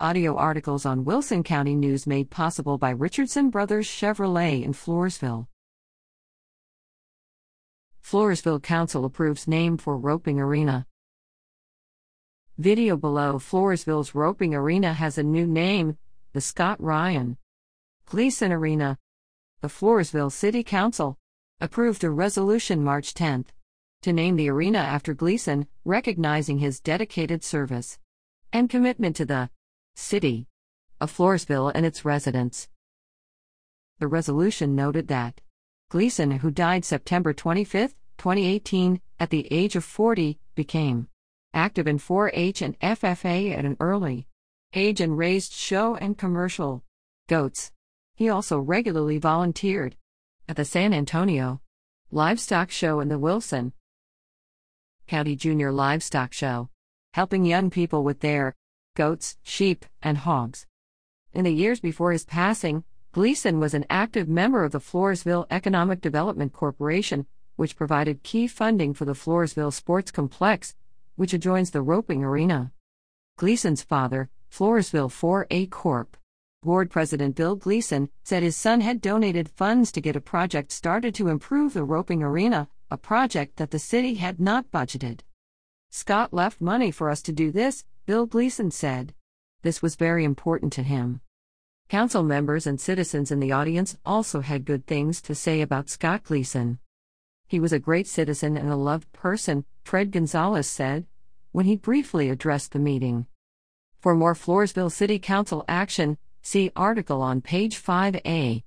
Audio articles on Wilson County News made possible by Richardson Brothers Chevrolet in Floresville. Floresville Council approves name for roping arena. Video below Floresville's roping arena has a new name, the Scott Ryan Gleason Arena. The Floresville City Council approved a resolution March 10 to name the arena after Gleason, recognizing his dedicated service and commitment to the city of Floresville and its residents. The resolution noted that Gleason, who died September 25, 2018, at the age of 40, became active in 4 H and FFA at an early age and raised show and commercial goats. He also regularly volunteered at the San Antonio Livestock Show and the Wilson County Junior Livestock Show, helping young people with their goats, sheep, and hogs. In the years before his passing, Gleason was an active member of the Floresville Economic Development Corporation, which provided key funding for the Floresville Sports Complex, which adjoins the roping arena. Gleason's father, Floresville 4A Corp. Board President Bill Gleason said his son had donated funds to get a project started to improve the roping arena, a project that the city had not budgeted. Scott left money for us to do this, Bill Gleason said. This was very important to him. Council members and citizens in the audience also had good things to say about Scott Gleason. He was a great citizen and a loved person, Fred Gonzalez said, when he briefly addressed the meeting. For more Floresville City Council action, see article on page 5A.